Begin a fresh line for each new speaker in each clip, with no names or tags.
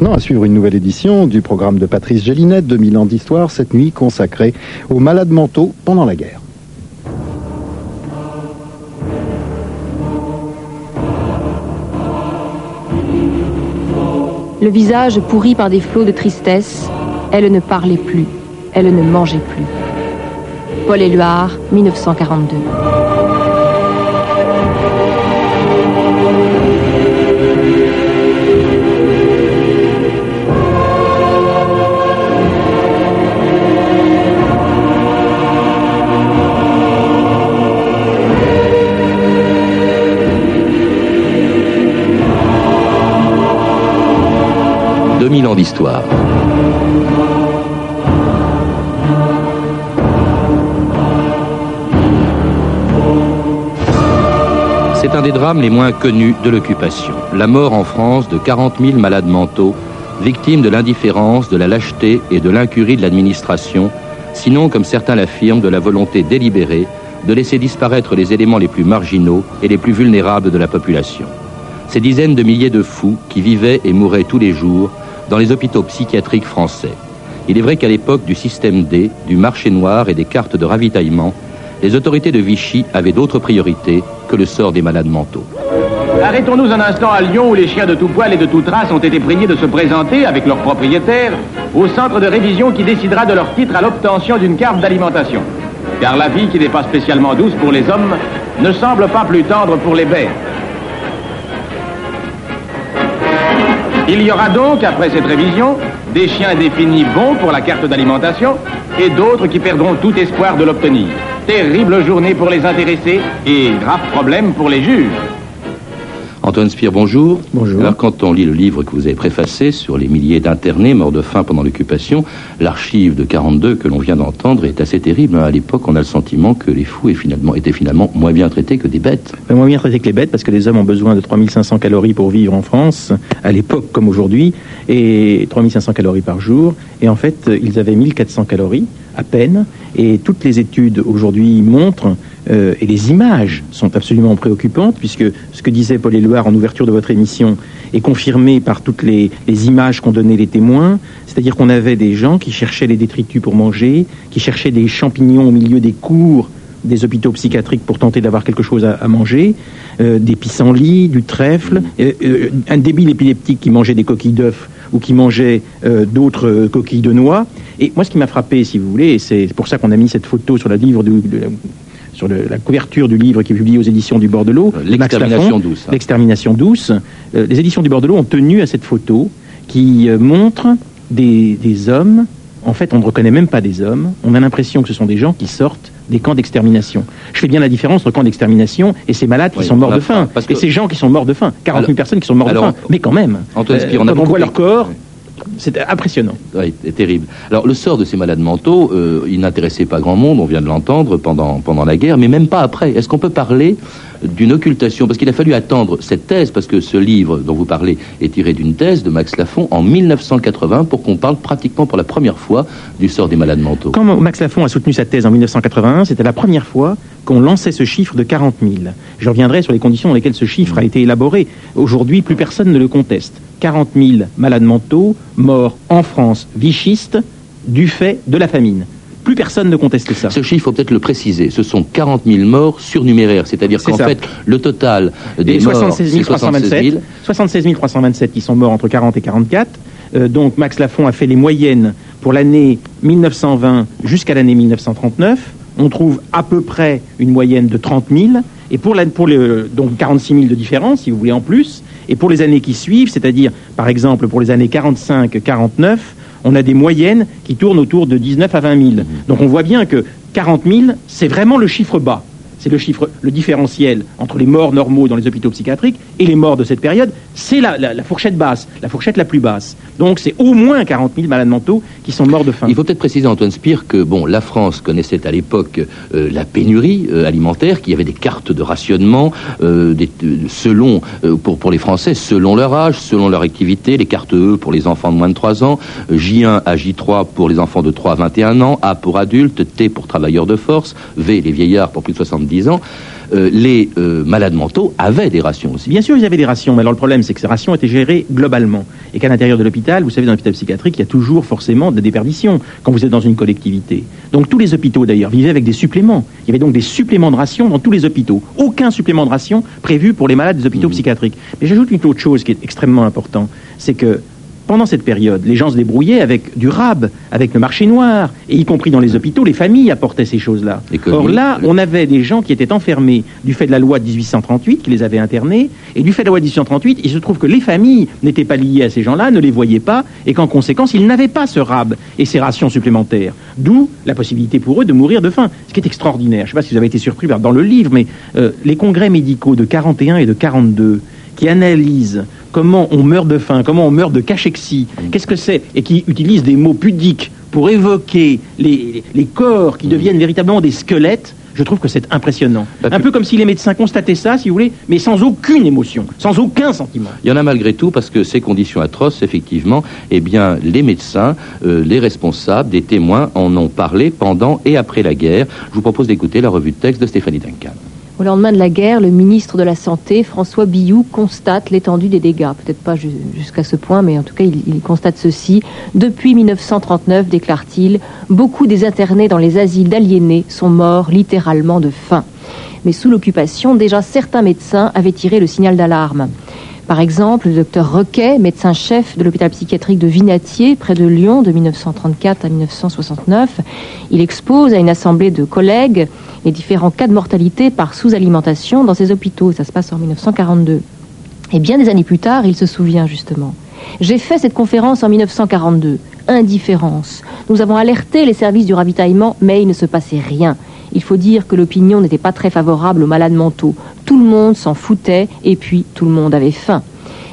maintenant à suivre une nouvelle édition du programme de Patrice Gélinet, 2000 ans d'histoire, cette nuit consacrée aux malades mentaux pendant la guerre.
Le visage pourri par des flots de tristesse, elle ne parlait plus, elle ne mangeait plus. Paul Éluard, 1942.
2000 ans d'histoire. C'est un des drames les moins connus de l'occupation. La mort en France de 40 000 malades mentaux, victimes de l'indifférence, de la lâcheté et de l'incurie de l'administration, sinon, comme certains l'affirment, de la volonté délibérée de laisser disparaître les éléments les plus marginaux et les plus vulnérables de la population. Ces dizaines de milliers de fous qui vivaient et mouraient tous les jours dans les hôpitaux psychiatriques français. Il est vrai qu'à l'époque du système D, du marché noir et des cartes de ravitaillement, les autorités de Vichy avaient d'autres priorités que le sort des malades mentaux.
Arrêtons-nous un instant à Lyon où les chiens de tout poil et de toute race ont été priés de se présenter avec leurs propriétaires au centre de révision qui décidera de leur titre à l'obtention d'une carte d'alimentation. Car la vie qui n'est pas spécialement douce pour les hommes ne semble pas plus tendre pour les bêtes. Il y aura donc, après cette révision, des chiens définis bons pour la carte d'alimentation et d'autres qui perdront tout espoir de l'obtenir. Terrible journée pour les intéressés et grave problème pour les juges.
Antoine Spire, bonjour.
Bonjour.
Alors, quand on lit le livre que vous avez préfacé sur les milliers d'internés morts de faim pendant l'occupation, l'archive de 42 que l'on vient d'entendre est assez terrible. À l'époque, on a le sentiment que les fous finalement, étaient finalement moins bien traités que des bêtes.
Ben, moins bien traités que les bêtes parce que les hommes ont besoin de 3500 calories pour vivre en France, à l'époque comme aujourd'hui, et 3500 calories par jour. Et en fait, ils avaient 1400 calories à peine. Et toutes les études aujourd'hui montrent euh, et les images sont absolument préoccupantes, puisque ce que disait Paul Éluard en ouverture de votre émission est confirmé par toutes les, images qu'ont données les témoins. C'est-à-dire qu'on avait des gens qui cherchaient les détritus pour manger, qui cherchaient des champignons au milieu des cours des hôpitaux psychiatriques pour tenter d'avoir quelque chose à, manger, euh, des pissenlits, du trèfle, euh, un débile épileptique qui mangeait des coquilles d'œufs ou qui mangeait euh, d'autres euh, coquilles de noix. Et moi, ce qui m'a frappé, si vous voulez, et c'est pour ça qu'on a mis cette photo sur la livre du, de la- sur le- la couverture du livre qui est publié aux éditions du Bordelot,
Euh, L'extermination douce, hein.
L'extermination douce. Les éditions du Bordelot ont tenu à cette photo qui montre des, des hommes. En fait, on ne reconnaît même pas des hommes. On a l'impression que ce sont des gens qui sortent des camps d'extermination. Je fais bien la différence entre camps d'extermination et ces malades qui
Oui,
sont morts de faim.
parce que-
Et ces gens qui sont morts de faim. 40 000
Alors-
personnes qui sont mortes
alors,
de faim. Mais quand même,
Antoine
euh,
Spire, on a
quand on voit leur corps, c'est impressionnant.
Oui, c'est terrible. Alors, le sort de ces malades mentaux, euh, il n'intéressait pas grand monde, on vient de l'entendre, pendant, pendant la guerre, mais même pas après. Est-ce qu'on peut parler d'une occultation Parce qu'il a fallu attendre cette thèse, parce que ce livre dont vous parlez est tiré d'une thèse de Max Lafon en 1980 pour qu'on parle pratiquement pour la première fois du sort des malades mentaux.
Quand Max Lafon a soutenu sa thèse en 1981, c'était la première fois qu'on lançait ce chiffre de 40 000. Je reviendrai sur les conditions dans lesquelles ce chiffre a été élaboré. Aujourd'hui, plus personne ne le conteste. 40 000 malades mentaux morts en France vichiste du fait de la famine. Plus personne ne conteste ça.
Ce chiffre, il faut peut-être le préciser, ce sont 40 000 morts surnuméraires, c'est-à-dire
C'est
qu'en fait, le total des
Et
morts,
76
c'est 76
327,
000.
76 327 qui sont morts entre 40 et 44. Euh, donc Max Lafon a fait les moyennes pour l'année 1920 jusqu'à l'année 1939. On trouve à peu près une moyenne de 30 000. Et pour, la, pour le, donc 46 000 de différence, si vous voulez, en plus. Et pour les années qui suivent, c'est-à-dire, par exemple, pour les années 45-49, on a des moyennes qui tournent autour de 19 à 20 000. Donc on voit bien que 40 000, c'est vraiment le chiffre bas. C'est le chiffre, le différentiel entre les morts normaux dans les hôpitaux psychiatriques et les morts de cette période. C'est la, fourchette basse, la fourchette la plus basse. Donc c'est au moins 40 000 malades mentaux qui sont morts de faim.
Il faut peut-être préciser, Antoine Spire, que bon, la France connaissait à l'époque euh, la pénurie euh, alimentaire, qu'il y avait des cartes de rationnement euh, selon pour pour les Français, selon leur âge, selon leur activité, les cartes E pour les enfants de moins de 3 ans, euh, J1 à J3 pour les enfants de 3 à 21 ans, A pour adultes, T pour travailleurs de force, V les vieillards pour plus de 70 ans. Euh, les euh, malades mentaux avaient des rations aussi.
Bien sûr, ils avaient des rations, mais alors le problème, c'est que ces rations étaient gérées globalement. Et qu'à l'intérieur de l'hôpital, vous savez, dans l'hôpital psychiatrique, il y a toujours forcément des déperditions quand vous êtes dans une collectivité. Donc tous les hôpitaux, d'ailleurs, vivaient avec des suppléments. Il y avait donc des suppléments de rations dans tous les hôpitaux. Aucun supplément de rations prévu pour les malades des hôpitaux
Mhm.
psychiatriques. Mais j'ajoute une autre chose qui est extrêmement importante, c'est que pendant cette période, les gens se débrouillaient avec du rab, avec le marché noir, et y compris dans les hôpitaux, les familles apportaient ces choses-là. Or là, on avait des gens qui étaient enfermés du fait de la loi de 1838, qui les avait internés, et du fait de la loi de 1838, il se trouve que les familles n'étaient pas liées à ces gens-là, ne les voyaient pas, et qu'en conséquence, ils n'avaient pas ce rab et ces rations supplémentaires. D'où la possibilité pour eux de mourir de faim, ce qui est extraordinaire. Je ne sais pas si vous avez été surpris dans le livre, mais euh, les congrès médicaux de 41 et de 42 qui analysent comment on meurt de faim, comment on meurt de cachexie, qu'est-ce que c'est, et qui utilisent des mots pudiques pour évoquer les, les corps qui deviennent véritablement des squelettes, je trouve que c'est impressionnant.
Bah,
Un peu comme si les médecins constataient ça, si vous voulez, mais sans aucune émotion, sans aucun sentiment.
Il y en a malgré tout parce que ces conditions atroces, effectivement, eh bien, les médecins, euh, les responsables, des témoins en ont parlé pendant et après la guerre. Je vous propose d'écouter la revue de texte de Stéphanie Duncan.
Au lendemain de la guerre, le ministre de la Santé, François Billoux, constate l'étendue des dégâts. Peut-être pas ju- jusqu'à ce point, mais en tout cas, il, il constate ceci. Depuis 1939, déclare-t-il, beaucoup des internés dans les asiles d'aliénés sont morts littéralement de faim. Mais sous l'occupation, déjà certains médecins avaient tiré le signal d'alarme. Par exemple, le docteur Requet, médecin-chef de l'hôpital psychiatrique de Vinatier, près de Lyon, de 1934 à 1969, il expose à une assemblée de collègues les différents cas de mortalité par sous-alimentation dans ces hôpitaux. Ça se passe en 1942. Et bien des années plus tard, il se souvient justement. J'ai fait cette conférence en 1942. Indifférence. Nous avons alerté les services du ravitaillement, mais il ne se passait rien. Il faut dire que l'opinion n'était pas très favorable aux malades mentaux. Tout le monde s'en foutait et puis tout le monde avait faim.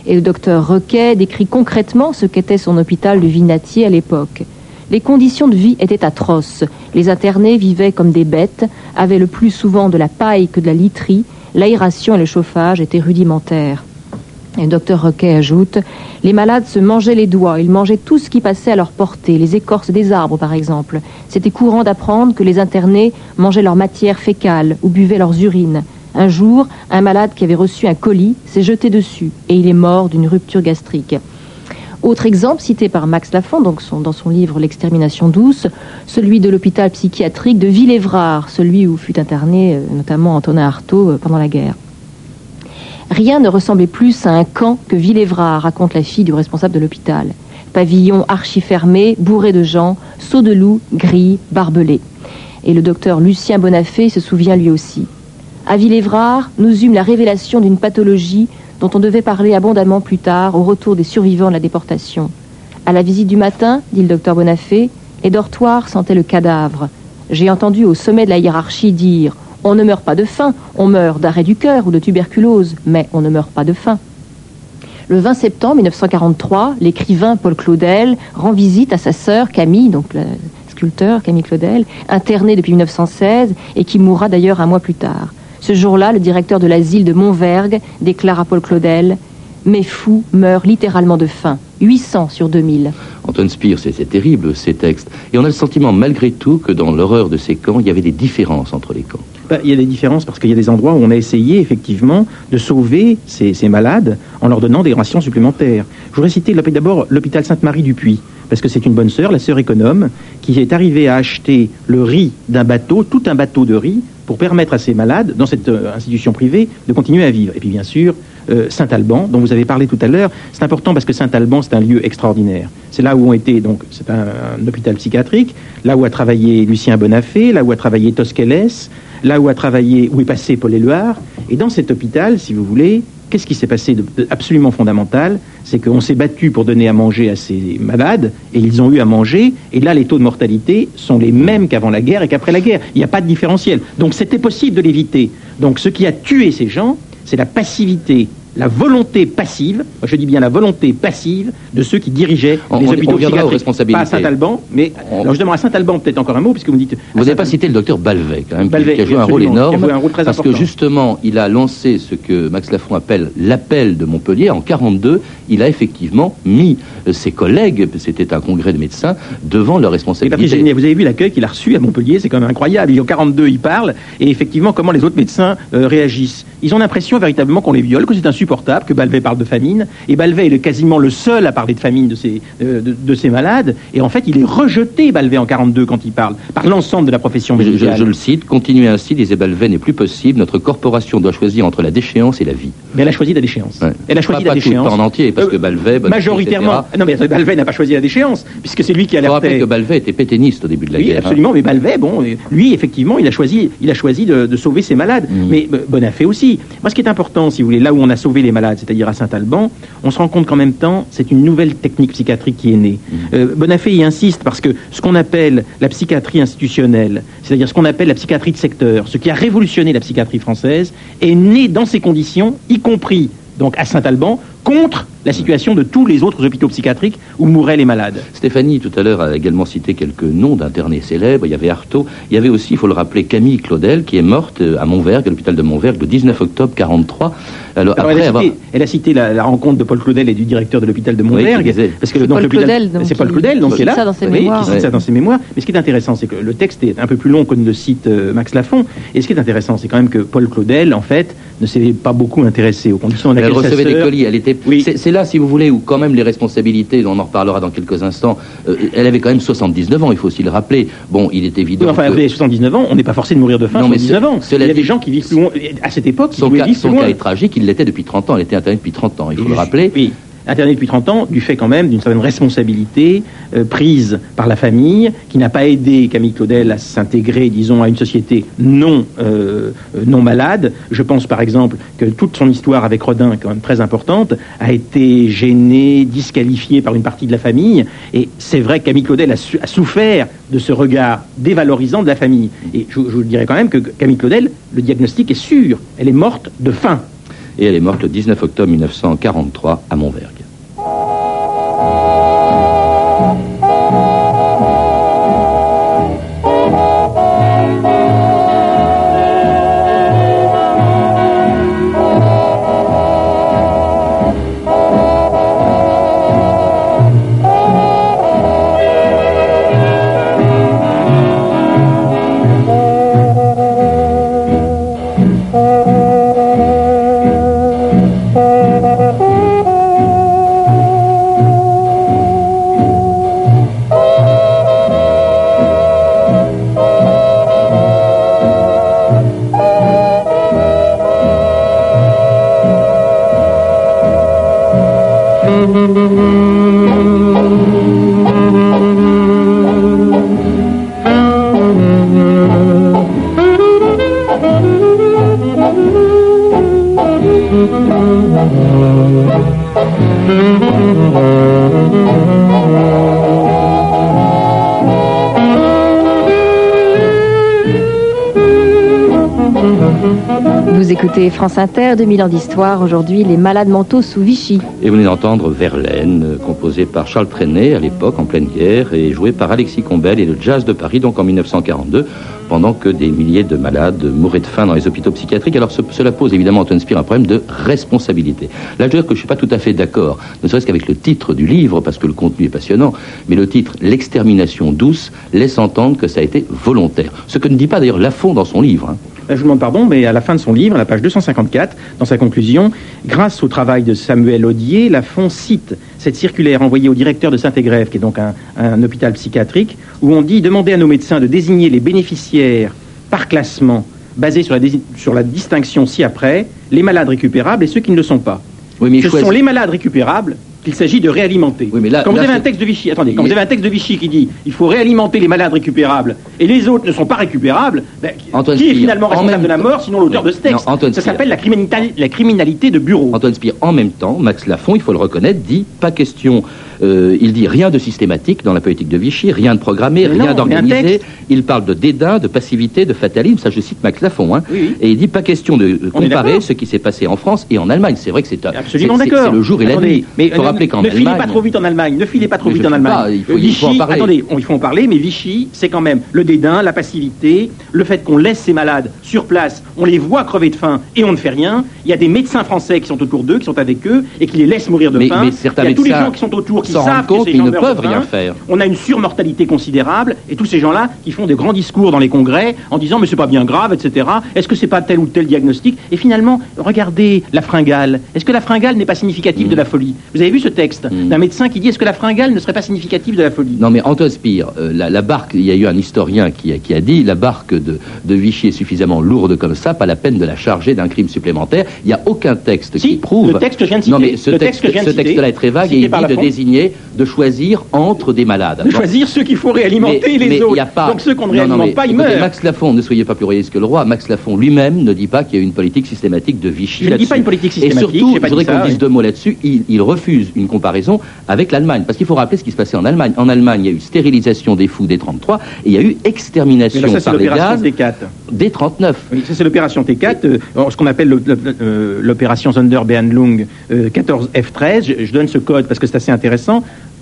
Et le docteur Requet décrit concrètement ce qu'était son hôpital de Vinatier à l'époque. Les conditions de vie étaient atroces. Les internés vivaient comme des bêtes, avaient le plus souvent de la paille que de la literie, l'aération et le chauffage étaient rudimentaires. Et le docteur Roquet ajoute Les malades se mangeaient les doigts, ils mangeaient tout ce qui passait à leur portée, les écorces des arbres par exemple. C'était courant d'apprendre que les internés mangeaient leur matière fécale ou buvaient leurs urines. Un jour, un malade qui avait reçu un colis s'est jeté dessus et il est mort d'une rupture gastrique. Autre exemple cité par Max Lafont dans son livre L'extermination douce, celui de l'hôpital psychiatrique de Villévrard, celui où fut interné euh, notamment Antonin Artaud euh, pendant la guerre. Rien ne ressemblait plus à un camp que Villévrard, raconte la fille du responsable de l'hôpital. Pavillon archi fermé, bourré de gens, seaux de loup, grilles, barbelés. Et le docteur Lucien Bonafé se souvient lui aussi. À Villévrard, nous eûmes la révélation d'une pathologie dont on devait parler abondamment plus tard au retour des survivants de la déportation. À la visite du matin, dit le docteur Bonafé, les dortoirs sentaient le cadavre. J'ai entendu au sommet de la hiérarchie dire On ne meurt pas de faim, on meurt d'arrêt du cœur ou de tuberculose, mais on ne meurt pas de faim. Le 20 septembre 1943, l'écrivain Paul Claudel rend visite à sa sœur Camille, donc le sculpteur Camille Claudel, internée depuis 1916 et qui mourra d'ailleurs un mois plus tard. Ce jour-là, le directeur de l'asile de Montvergue déclare à Paul Claudel Mes fous meurent littéralement de faim, 800 sur 2000.
Anton Speer, c'est c'est terrible ces textes. Et on a le sentiment malgré tout que dans l'horreur de ces camps, il y avait des différences entre les camps.
Ben, il y a des différences parce qu'il y a des endroits où on a essayé effectivement de sauver ces, ces malades en leur donnant des rations supplémentaires. Je voudrais citer d'abord l'hôpital Sainte-Marie du Puy, parce que c'est une bonne sœur, la sœur économe, qui est arrivée à acheter le riz d'un bateau, tout un bateau de riz, pour permettre à ces malades, dans cette euh, institution privée, de continuer à vivre. Et puis bien sûr, euh, Saint-Alban, dont vous avez parlé tout à l'heure, c'est important parce que Saint-Alban, c'est un lieu extraordinaire. C'est là où ont été, donc, c'est un, hôpital psychiatrique, là où a travaillé Lucien Bonafé, là où a travaillé Tosquelles, là où a travaillé, où est passé Paul Éluard. Et dans cet hôpital, si vous voulez, qu'est-ce qui s'est passé de absolument fondamental? C'est qu'on s'est battu pour donner à manger à ces malades, et ils ont eu à manger, et là, les taux de mortalité sont les mêmes qu'avant la guerre et qu'après la guerre. Il n'y a pas de différentiel. Donc c'était possible de l'éviter. Donc ce qui a tué ces gens, c'est la passivité la volonté passive, je dis bien la volonté passive de ceux qui dirigeaient
On-
les
on-
hôpitaux
on viendra aux
psychiatriques.
responsabilités.
Pas à Saint-Alban, mais
On-
alors je demande à Saint-Alban peut-être encore un mot, puisque vous me dites.
Vous n'avez pas cité le docteur Balvet, quand même, qui-
Balvet,
qui a joué un rôle
absolument, qui a
énorme,
joué un rôle très
parce
important.
que justement, il a lancé ce que Max Lafont appelle l'appel de Montpellier en 42. Il a effectivement mis euh, ses collègues, c'était un congrès de médecins, devant leurs responsabilités.
Vous avez vu l'accueil qu'il a reçu à Montpellier, c'est quand même incroyable. Il en 42, il parle, et effectivement, comment les autres médecins euh, réagissent. Ils ont l'impression véritablement qu'on les viole, que c'est insupportable, que Balvet parle de famine, et Balvet est quasiment le seul à parler de famine de ces, euh, de, de ces malades, et en fait, il est rejeté, Balvet, en 42, quand il parle, par l'ensemble de la profession
Je, je-
médicale.
je le cite, continuer ainsi, disait Balvet, n'est plus possible. Notre corporation doit choisir entre la déchéance et la vie.
Mais elle a choisi la déchéance.
Ouais.
Elle a choisi
pas,
la
pas tout,
déchéance.
pas en entier, parce
Euh,
que Balvet,
Majoritairement.
etc.
Non, mais Balvet n'a pas choisi la déchéance, puisque c'est lui qui
rappeler
alertait.
que Balvet était pétainiste au début de la
Oui,
guerre. hein.
absolument. Mais Balvet, bon, euh, lui, effectivement, il a choisi, il a choisi de, de sauver ses malades.
Mhm.
Mais euh, Bonafé aussi. Moi, ce qui est important, si vous voulez, là où on a sauvé les malades, c'est-à-dire à Saint-Alban, on se rend compte qu'en même temps, c'est une nouvelle technique psychiatrique qui est née.
Mhm.
Euh, Bonafé y insiste parce que ce qu'on appelle la psychiatrie institutionnelle, c'est-à-dire ce qu'on appelle la psychiatrie de secteur, ce qui a révolutionné la psychiatrie française, est né dans ces conditions, y compris donc à Saint-Alban, contre la situation de tous les autres hôpitaux psychiatriques où mouraient les malades.
Stéphanie, tout à l'heure, a également cité quelques noms d'internés célèbres. Il y avait Artaud. Il y avait aussi, il faut le rappeler, Camille Claudel, qui est morte euh, à Montvergue, à l'hôpital de Montvergue, le 19 octobre 43. Alors,
Alors, elle,
après
a
avoir...
cité, elle a cité la, la rencontre de Paul Claudel et du directeur de l'hôpital de
Oui, disait-
parce que
C'est
donc,
Paul Claudel, donc,
c'est Paul
qui-
Claudel, donc
qui
est là.
cite ça dans ses
Oui,
mémoires.
qui cite ça dans ses mémoires. Mais ce qui est intéressant, c'est que le texte est un peu plus long que ne le cite euh, Max Lafont. Et ce qui est intéressant, c'est quand même que Paul Claudel, en fait, ne s'est pas beaucoup intéressé aux conditions dans
Elle
lesquelles
recevait des colis. Elle était.
Oui.
C'est là, si vous voulez, où quand même les responsabilités. On en reparlera dans quelques instants. euh, elle avait quand même 79 ans. Il faut aussi le rappeler. Bon, il est évident.
Oui, enfin,
que
vous avez 79 ans, on n'est pas forcé de mourir de faim
Non, mais
79 ans. Il y a des gens qui vivent plus loin. À cette époque,
son cas,
vivre
son cas est tragique. Il l'était depuis 30 ans. Elle était internée depuis 30 ans. Il faut le rappeler.
Oui. Interné depuis 30 ans, du fait quand même d'une certaine responsabilité euh, prise par la famille, qui n'a pas aidé Camille Claudel à s'intégrer, disons, à une société non, euh, non malade. Je pense par exemple que toute son histoire avec Rodin, quand même très importante, a été gênée, disqualifiée par une partie de la famille. Et c'est vrai que Camille Claudel a souffert de ce regard dévalorisant de la famille. Et je, je vous dirais quand même que Camille Claudel, le diagnostic est sûr. Elle est morte de faim.
Et elle est morte le 19 octobre 1943 à Montvergue.
France Inter, 2000 ans d'histoire. Aujourd'hui, les malades mentaux sous Vichy.
Et vous venez d'entendre Verlaine, composé par Charles Trenet à l'époque, en pleine guerre, et joué par Alexis Combel et le Jazz de Paris, donc en 1942, pendant que des milliers de malades mouraient de faim dans les hôpitaux psychiatriques. Alors ce- cela pose évidemment, Antoine Spire, un problème de responsabilité. Là, je veux dire que je ne suis pas tout à fait d'accord, ne serait-ce qu'avec le titre du livre, parce que le contenu est passionnant, mais le titre L'extermination douce laisse entendre que ça a été volontaire. Ce que ne dit pas d'ailleurs Lafont dans son livre. hein.
Là, je vous demande pardon, mais à la fin de son livre, à la page 254, dans sa conclusion, grâce au travail de Samuel Audier, Lafont cite cette circulaire envoyée au directeur de Saint-Égrève, qui est donc un, un hôpital psychiatrique, où on dit demander à nos médecins de désigner les bénéficiaires par classement, basé sur la, dési- sur la distinction ci-après, les malades récupérables et ceux qui ne le sont pas.
Oui, mais
Ce sont les malades récupérables qu'il s'agit de réalimenter.
Oui, mais là-
quand vous avez un texte de Vichy, attendez, quand
Il
vous
est-
avez un texte de Vichy qui dit il faut réalimenter les malades récupérables et les autres ne sont pas récupérables, ben, qui-
Antoine
qui est finalement
en
responsable de la mort sinon l'auteur
Oui.
de ce texte
Non,
Ça s'appelle la criminalité, la criminalité de bureau.
Antoine Spire, en même temps, Max Lafont, il faut le reconnaître, dit pas question Euh, il dit rien de systématique dans la politique de Vichy, rien de programmé, rien d'organisé. Il parle de dédain, de passivité, de fatalisme. Ça, je cite Max Lafont. Hein.
Oui, oui.
Et il dit pas question de euh, comparer ce qui s'est passé en France et en Allemagne. C'est vrai que c'est un-
Absolument d'accord.
C'est le jour et la nuit.
Mais
Il faut
ne-
rappeler qu'en
ne filez
Allemagne.
pas trop vite en Allemagne. Ne filez pas trop vite en Allemagne.
pas, il faut-
Euh,
il faut en
Vichy,
parler.
attendez, on- il faut en parler, mais Vichy, c'est quand même le dédain, la passivité, le fait qu'on laisse ces malades sur place, on les voit crever de faim et on ne fait rien. Il y a des médecins français qui sont autour d'eux, qui sont avec eux et qui les laissent mourir de
Mais-
faim.
mais certains
il y a tous les gens qui sont autour qui
s'en rendent compte
gens
ne peuvent rien faire.
On a une surmortalité considérable et tous ces gens-là qui font des grands discours dans les congrès en disant mais c'est pas bien grave, etc. Est-ce que c'est pas tel ou tel diagnostic? Et finalement, regardez la fringale. Est-ce que la fringale n'est pas significative de la folie? Vous avez vu ce texte
Mm.
d'un médecin qui dit est-ce que la fringale ne serait pas significative de la folie?
Non, mais Antoine Spire, euh, la, la barque, il y a eu un historien qui a, qui a dit la barque de, de Vichy est suffisamment lourde comme ça, pas la peine de la charger d'un crime supplémentaire. Il n'y a aucun texte
Si,
qui prouve.
le texte que je viens de
Non,
citer,
mais ce texte,
texte
ce texte-là est très vague et il dit de
Lafont.
De choisir entre des malades.
de
Bon.
choisir ceux qu'il faut réalimenter
Mais-
et les
mais
autres.
il y a pas-
Donc ceux qu'on ne
Non, non,
réalimente
mais
pas, ils
écoutez,
meurent.
Max Lafont, ne soyez pas plus royaliste que le roi. Max Lafont lui-même ne dit pas qu'il y a une politique systématique de Vichy.
Je ne dis pas une politique
Et
systématique,
surtout,
j'ai pas
je voudrais qu'on dise
oui.
deux mots là-dessus. Il, il refuse une comparaison avec l'Allemagne. Parce qu'il faut rappeler ce qui se passait en Allemagne. En Allemagne, il y a eu stérilisation des fous dès 33 et il y a eu extermination
là, ça,
par les gaz
T4.
dès 39.
Oui, ça c'est l'opération T4, euh, ce qu'on appelle le- le- euh, l'opération Sonderbehandlung euh, 14 F13. Je, je donne ce code parce que c'est assez intéressant.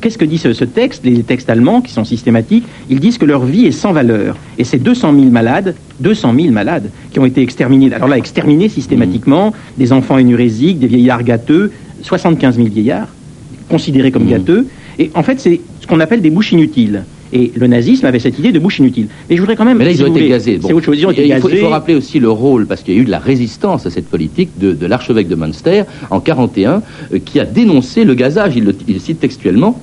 Qu'est-ce que dit ce, ce texte Les textes allemands qui sont systématiques, ils disent que leur vie est sans valeur. Et c'est 200 000 malades, 200 000 malades qui ont été exterminés. Alors là, exterminés systématiquement, des enfants énurésiques, des vieillards gâteux, 75 000 vieillards considérés comme
Mhm.
gâteux. Et en fait, c'est ce qu'on appelle des bouches inutiles. Et le nazisme avait cette idée de bouche inutile. Mais je voudrais quand même.
Mais là, ils
si
ont été
voulez,
gazés. Bon.
C'est autre chose. Ils ont été
Et il, faut, il faut
gazés.
rappeler aussi le rôle, parce qu'il y a eu de la résistance à cette politique de, de l'archevêque de Münster en 41, euh, qui a dénoncé le gazage. Il le, il le cite textuellement.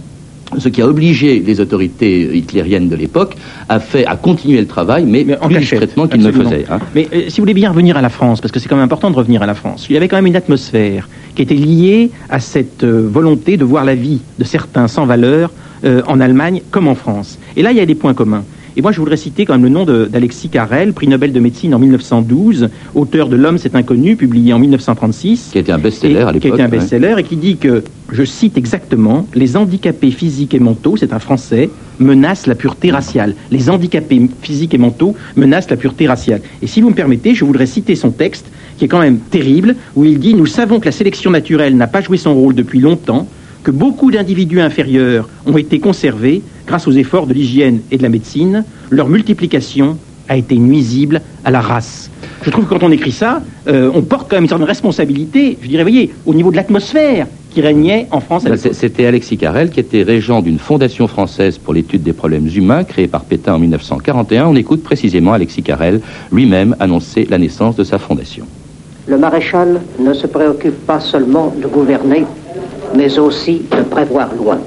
Ce qui a obligé les autorités hitlériennes de l'époque à, fait, à continuer le travail, mais,
Mais en
plus
cachette,
discrètement qu'ils ne le faisaient. hein.
Mais euh, si vous voulez bien revenir à la France, parce que c'est quand même important de revenir à la France, il y avait quand même une atmosphère qui était liée à cette euh, volonté de voir la vie de certains sans valeur euh, en Allemagne comme en France. Et là, il y a des points communs. Et moi, je voudrais citer quand même le nom d'Alexis Carrel, prix Nobel de médecine en 1912, auteur de L'homme c'est inconnu, publié en 1936
Qui été un best-seller à l'époque.
Qui été un
ouais.
best-seller et qui dit que, je cite exactement, les handicapés physiques et mentaux, c'est un Français, menacent la pureté raciale. Les handicapés physiques et mentaux menacent la pureté raciale. Et si vous me permettez, je voudrais citer son texte, qui est quand même terrible, où il dit Nous savons que la sélection naturelle n'a pas joué son rôle depuis longtemps, que beaucoup d'individus inférieurs ont été conservés grâce aux efforts de l'hygiène et de la médecine. Leur multiplication a été nuisible à la race. Je trouve que quand on écrit ça, euh, on porte quand même une certaine responsabilité, je dirais, voyez, au niveau de l'atmosphère qui régnait en France
Bah, C'était Alexis Carrel qui était régent d'une fondation française pour l'étude des problèmes humains créée par Pétain en 1941. On écoute précisément Alexis Carrel lui-même annoncer la naissance de sa fondation.
Le maréchal ne se préoccupe pas seulement de gouverner, mais aussi de prévoir loin.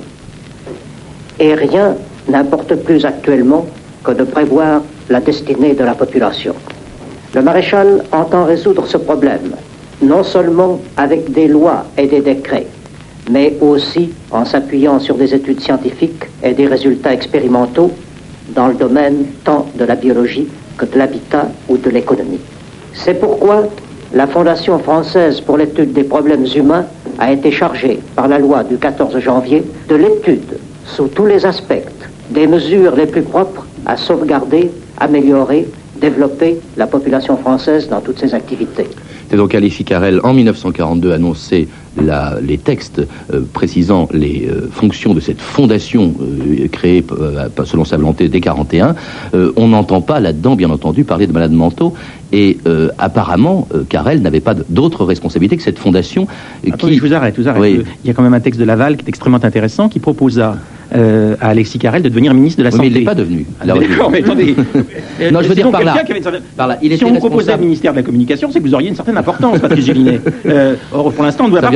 Et rien n'importe plus actuellement que de prévoir la destinée de la population. Le maréchal entend résoudre ce problème, non seulement avec des lois et des décrets, mais aussi en s'appuyant sur des études scientifiques et des résultats expérimentaux dans le domaine tant de la biologie que de l'habitat ou de l'économie. C'est pourquoi la Fondation française pour l'étude des problèmes humains a été chargée par la loi du 14 janvier de l'étude sous tous les aspects des mesures les plus propres à sauvegarder, améliorer, développer la population française dans toutes ses activités.
C'est donc Alexis Carrel, en 1942, annoncé la- les textes euh, précisant les euh, fonctions de cette fondation euh, créée selon sa volonté dès 41. Euh, on n'entend pas là-dedans, bien entendu, parler de malades mentaux. Et apparemment, Carrel n'avait pas d'autre responsabilité que cette fondation
Attendez,
qui...
je vous arrête, je vous arrête.
Oui.
Il y a quand même un texte de Laval qui est extrêmement intéressant qui proposa euh, à Alexis Carrel de devenir ministre de la
Oui, mais
Santé.
il n'est pas devenu.
Ah,
Alors,
D'accord, mais attendez.
Non, je veux dire par là.
quelqu'un qui avait une certaine-
Par là, il
si on vous proposait le ministère de la Communication, c'est que vous auriez une certaine importance, Patrice Gélinet. Euh, or, pour l'instant, on ne doit
Ça
pas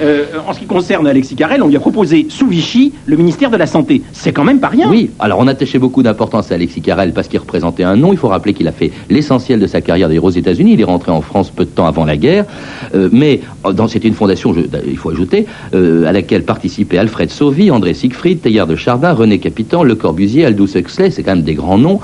Euh, en ce qui concerne Alexis Carrel, on lui a proposé sous Vichy le ministère de la Santé. C'est quand même pas rien.
Oui, alors on attachait beaucoup d'importance à Alexis Carrel parce qu'il représentait un nom. Il faut rappeler qu'il a fait l'essentiel de sa carrière d'ailleurs aux États-Unis. Il est rentré en France peu de temps avant la guerre. Euh, mais euh, c'était une fondation, je- il faut ajouter, euh, à laquelle participaient Alfred Sauvy, André Siegfried, Teilhard de Chardin, René Capitan, Le Corbusier, Aldous Huxley. C'est quand même des grands noms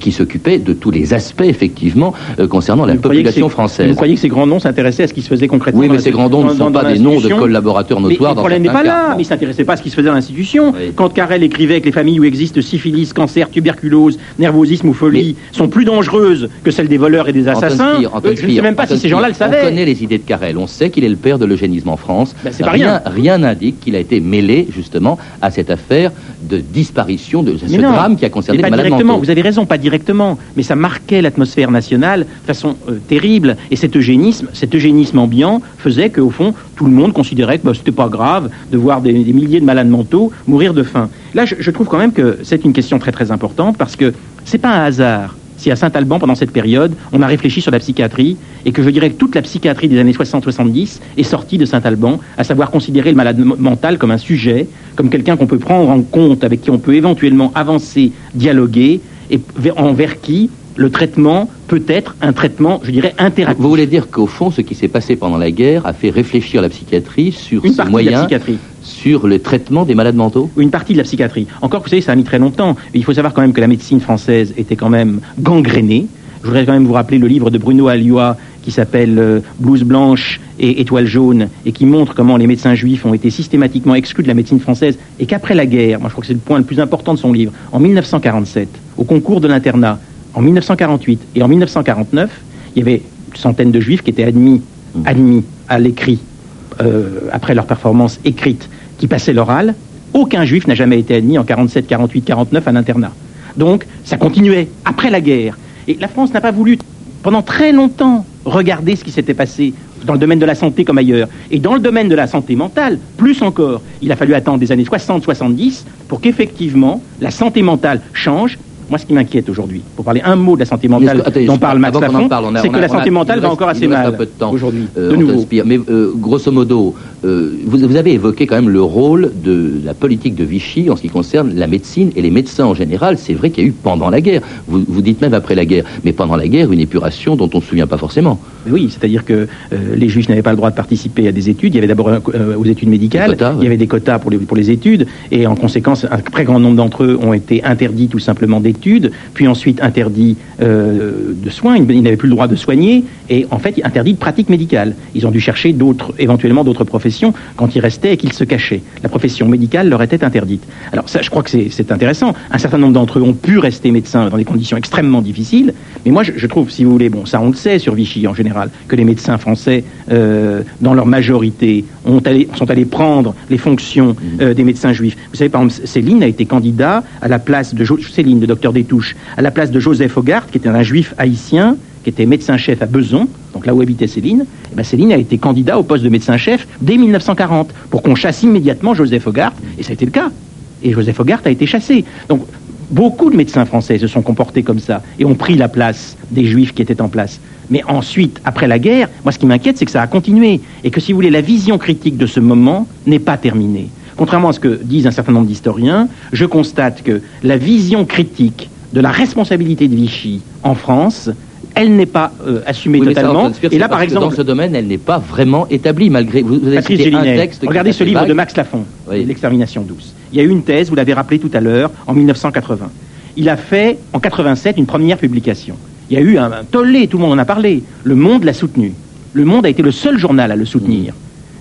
qui s'occupaient de tous les aspects, effectivement, concernant la
Vous
population française.
Vous croyez que ces grands noms s'intéressaient à ce qui se faisait concrètement
Oui, mais ces grands noms
dans- dans,
pas des noms de collaborateurs
Mais
notoires
le
dans
problème n'est pas là, mais il s'intéressait pas à ce qui se faisait dans l'institution.
Oui.
Quand Carrel écrivait que les familles où existe syphilis, cancer, tuberculose, nervosisme ou folie sont plus dangereuses que celles des voleurs et des assassins,
Spire,
euh, je ne sais même pas
Anton
si ces gens-là le
Spire, On
savaient.
connaît les idées de Carrel. On sait qu'il est le père de l'eugénisme en France.
Ben, c'est pas rien.
Rien n'indique qu'il a été mêlé justement à cette affaire de disparition de ce
Mais non,
drame qui a concerné
mais
les
pas
malades
directement.
mentaux.
Vous avez raison, pas directement, mais ça marquait l'atmosphère nationale de façon euh, terrible. Et cet eugénisme, cet eugénisme ambiant faisait qu'au fond, tout le monde considérait que bah, c'était pas grave de voir des, milliers de malades mentaux mourir de faim. Là, je, je trouve quand même que c'est une question très très importante parce que c'est pas un hasard si à Saint-Alban, pendant cette période, on a réfléchi sur la psychiatrie et que je dirais que toute la psychiatrie des années 60-70 est sortie de Saint-Alban, à savoir considérer le malade mental comme un sujet, comme quelqu'un qu'on peut prendre en compte, avec qui on peut éventuellement avancer, dialoguer, et vers- envers qui le traitement peut être un traitement, je dirais, interactif.
Vous voulez dire qu'au fond, ce qui s'est passé pendant la guerre a fait réfléchir la psychiatrie sur
Une
moyens, sur le traitement des malades mentaux?
Ou une partie de la psychiatrie. Encore, vous savez, ça a mis très longtemps. Il faut savoir quand même que la médecine française était quand même gangrénée. Je voudrais quand même vous rappeler le livre de Bruno Alioua qui s'appelle euh, Blouse blanche et Étoile jaune et qui montre comment les médecins juifs ont été systématiquement exclus de la médecine française et qu'après la guerre, moi je crois que c'est le point le plus important de son livre, en 1947, au concours de l'internat, en 1948 et en 1949, il y avait une centaine de juifs qui étaient admis, admis à l'écrit euh, après leur performance écrite qui passait l'oral, aucun juif n'a jamais été admis en 47, 48, 49 à l'internat. Donc ça continuait après la guerre. Et la France n'a pas voulu pendant très longtemps regarder ce qui s'était passé dans le domaine de la santé comme ailleurs. Et dans le domaine de la santé mentale, plus encore, il a fallu attendre des années 60-70 pour qu'effectivement la santé mentale change. Moi, ce qui m'inquiète aujourd'hui, pour parler un mot de la santé mentale
que- attendez,
dont parle Max Lafont, c'est que la santé mentale va encore assez mal aujourd'hui,
euh,
de nouveau.
Mais euh, grosso modo, euh, vous, avez évoqué quand même le rôle de la politique de Vichy en ce qui concerne la médecine et les médecins en général. C'est vrai qu'il y a eu pendant la guerre. Vous, vous dites même après la guerre. Mais pendant la guerre, une épuration dont on ne se souvient pas forcément.
Mais Oui, c'est-à-dire que euh, les juifs n'avaient pas le droit de participer à des études. Il y avait d'abord euh, aux études médicales,
Des quotas, ouais.
il y avait des quotas pour les, pour les études, et en conséquence, un très grand nombre d'entre eux ont été interdits tout simplement d'études, puis ensuite interdits euh, de soins. Ils, n'avaient plus le droit de soigner, et en fait interdits de pratique médicale. Ils ont dû chercher d'autres, éventuellement d'autres professions quand ils restaient et qu'ils se cachaient. La profession médicale leur était interdite. Alors ça, je crois que c'est- intéressant. Un certain nombre d'entre eux ont pu rester médecins dans des conditions extrêmement difficiles, mais moi je, je trouve, si vous voulez, bon, ça on le sait sur Vichy en général, que les médecins français, euh, dans leur majorité, ont allé- sont allés prendre les fonctions euh, des médecins juifs. Vous savez, par exemple, Céline a été candidat à la place de Jo- Céline, docteur Détouche, à la place de Joseph Hogarth, qui était un juif haïtien, qui était médecin-chef à Beson, donc là où habitait Céline, eh ben Céline a été candidat au poste de médecin-chef dès 1940 pour qu'on chasse immédiatement Joseph Hogarth, et ça a été le cas. Et Joseph Hogarth a été chassé. Donc beaucoup de médecins français se sont comportés comme ça et ont pris la place des juifs qui étaient en place. Mais ensuite, après la guerre, moi ce qui m'inquiète, c'est que ça a continué et que si vous voulez, la vision critique de ce moment n'est pas terminée. Contrairement à ce que disent un certain nombre d'historiens, je constate que la vision critique de la responsabilité de Vichy en France, elle n'est pas euh, assumée
Oui,
totalement. Et là, par exemple,
dans ce domaine, elle n'est pas vraiment établie malgré. Vous, vous avez cité un texte.
regardez ce livre
vague.
de Max Lafont,
Oui.
L'extermination douce. Il y a eu une thèse, vous l'avez rappelé tout à l'heure, en 1980. Il a fait, en 87, une première publication. Il y a eu un, un tollé, tout le monde en a parlé. Le Monde l'a soutenu. Le Monde a été le seul journal à le soutenir.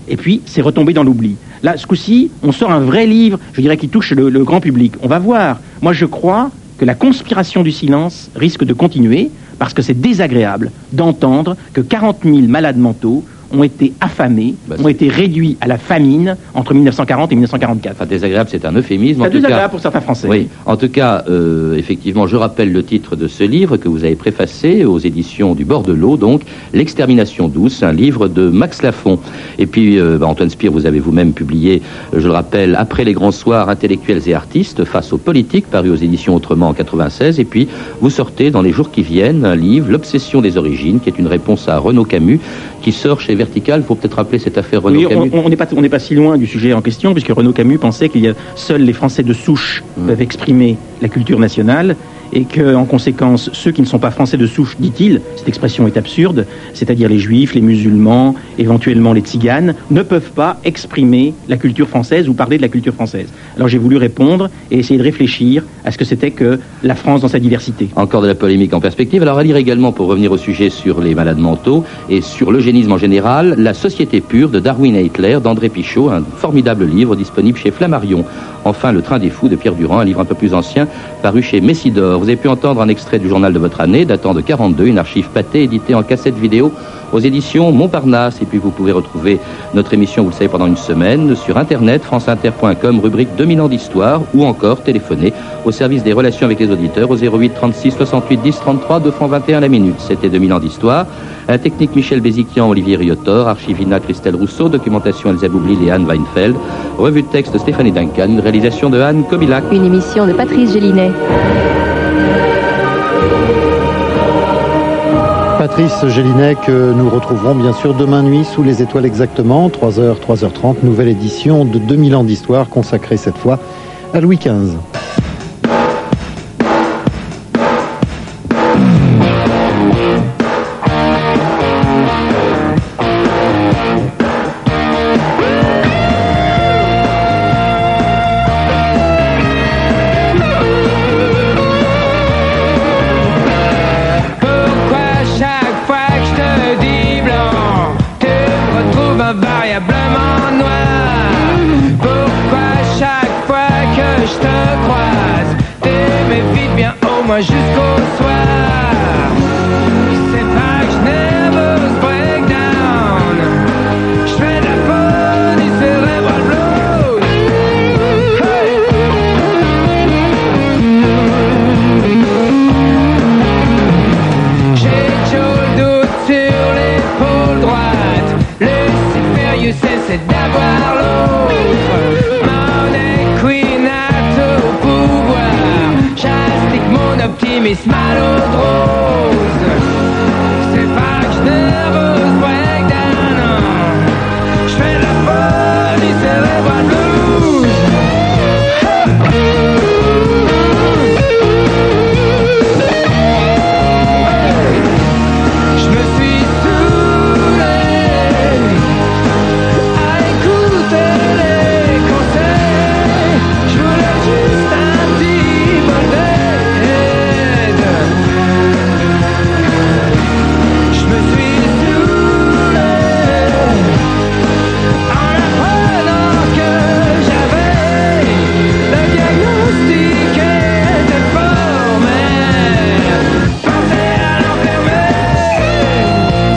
Et puis, c'est retombé dans l'oubli. Là, ce coup-ci, on sort un vrai livre, je dirais, qui touche le, grand public. On va voir. Moi, je crois que la conspiration du silence risque de continuer parce que c'est désagréable d'entendre que 40 000 malades mentaux ont été affamés,
Bah,
ont été réduits à la famine entre 1940 et 1944.
Enfin, désagréable, c'est un euphémisme.
C'est
tout cas.
désagréable pour certains Français.
Oui, en tout cas, euh, effectivement, je rappelle le titre de ce livre que vous avez préfacé aux éditions du bord de l'eau, donc L'extermination douce, un livre de Max Lafont. Et puis, euh, bah, Antoine Spire, vous avez vous-même publié, euh, je le rappelle, Après les grands soirs, intellectuels et artistes face aux politiques, paru aux éditions Autrement en 96. Et puis, vous sortez dans les jours qui viennent un livre, L'obsession des origines, qui est une réponse à Renaud Camus, qui sort chez Il faut peut-être rappeler cette affaire Renaud
Oui,
Camus.
on n'est pas, on pas si loin du sujet en question, puisque Renaud Camus pensait qu'il y a seuls les Français de souche
Mm.
peuvent exprimer la culture nationale. Et que, en conséquence, ceux qui ne sont pas français de souche, dit-il, cette expression est absurde, c'est-à-dire les juifs, les musulmans, éventuellement les tziganes, ne peuvent pas exprimer la culture française ou parler de la culture française. Alors j'ai voulu répondre et essayer de réfléchir à ce que c'était que la France dans sa diversité.
Encore de la polémique en perspective. Alors à lire également, pour revenir au sujet sur les malades mentaux et sur l'eugénisme en général, La Société pure de Darwin et Hitler d'André Pichot, un formidable livre disponible chez Flammarion. Enfin, Le Train des Fous de Pierre Durand, un livre un peu plus ancien, paru chez Messidor. Vous avez pu entendre un extrait du journal de votre année, datant de 42, une archive pâtée éditée en cassette vidéo aux éditions Montparnasse. Et puis vous pouvez retrouver notre émission, vous le savez, pendant une semaine sur internet, franceinter.com, rubrique 2000 ans d'histoire, ou encore téléphoner au service des relations avec les auditeurs au 08 36 68 10 33, 2 francs 21 la minute. C'était 2000 ans d'histoire. La technique Michel Béziquian, Olivier Riotor, archivina Christelle Rousseau, documentation Elsa Boublil et Anne Weinfeld, revue de texte Stéphanie Duncan, réalisation de Anne Kobilac.
Une émission de Patrice Gélinet.
Patrice Gélinet nous retrouverons bien sûr demain nuit sous les étoiles exactement, 3h, 3h30, nouvelle édition de 2000 ans d'histoire consacrée cette fois à Louis XV.
mis manos.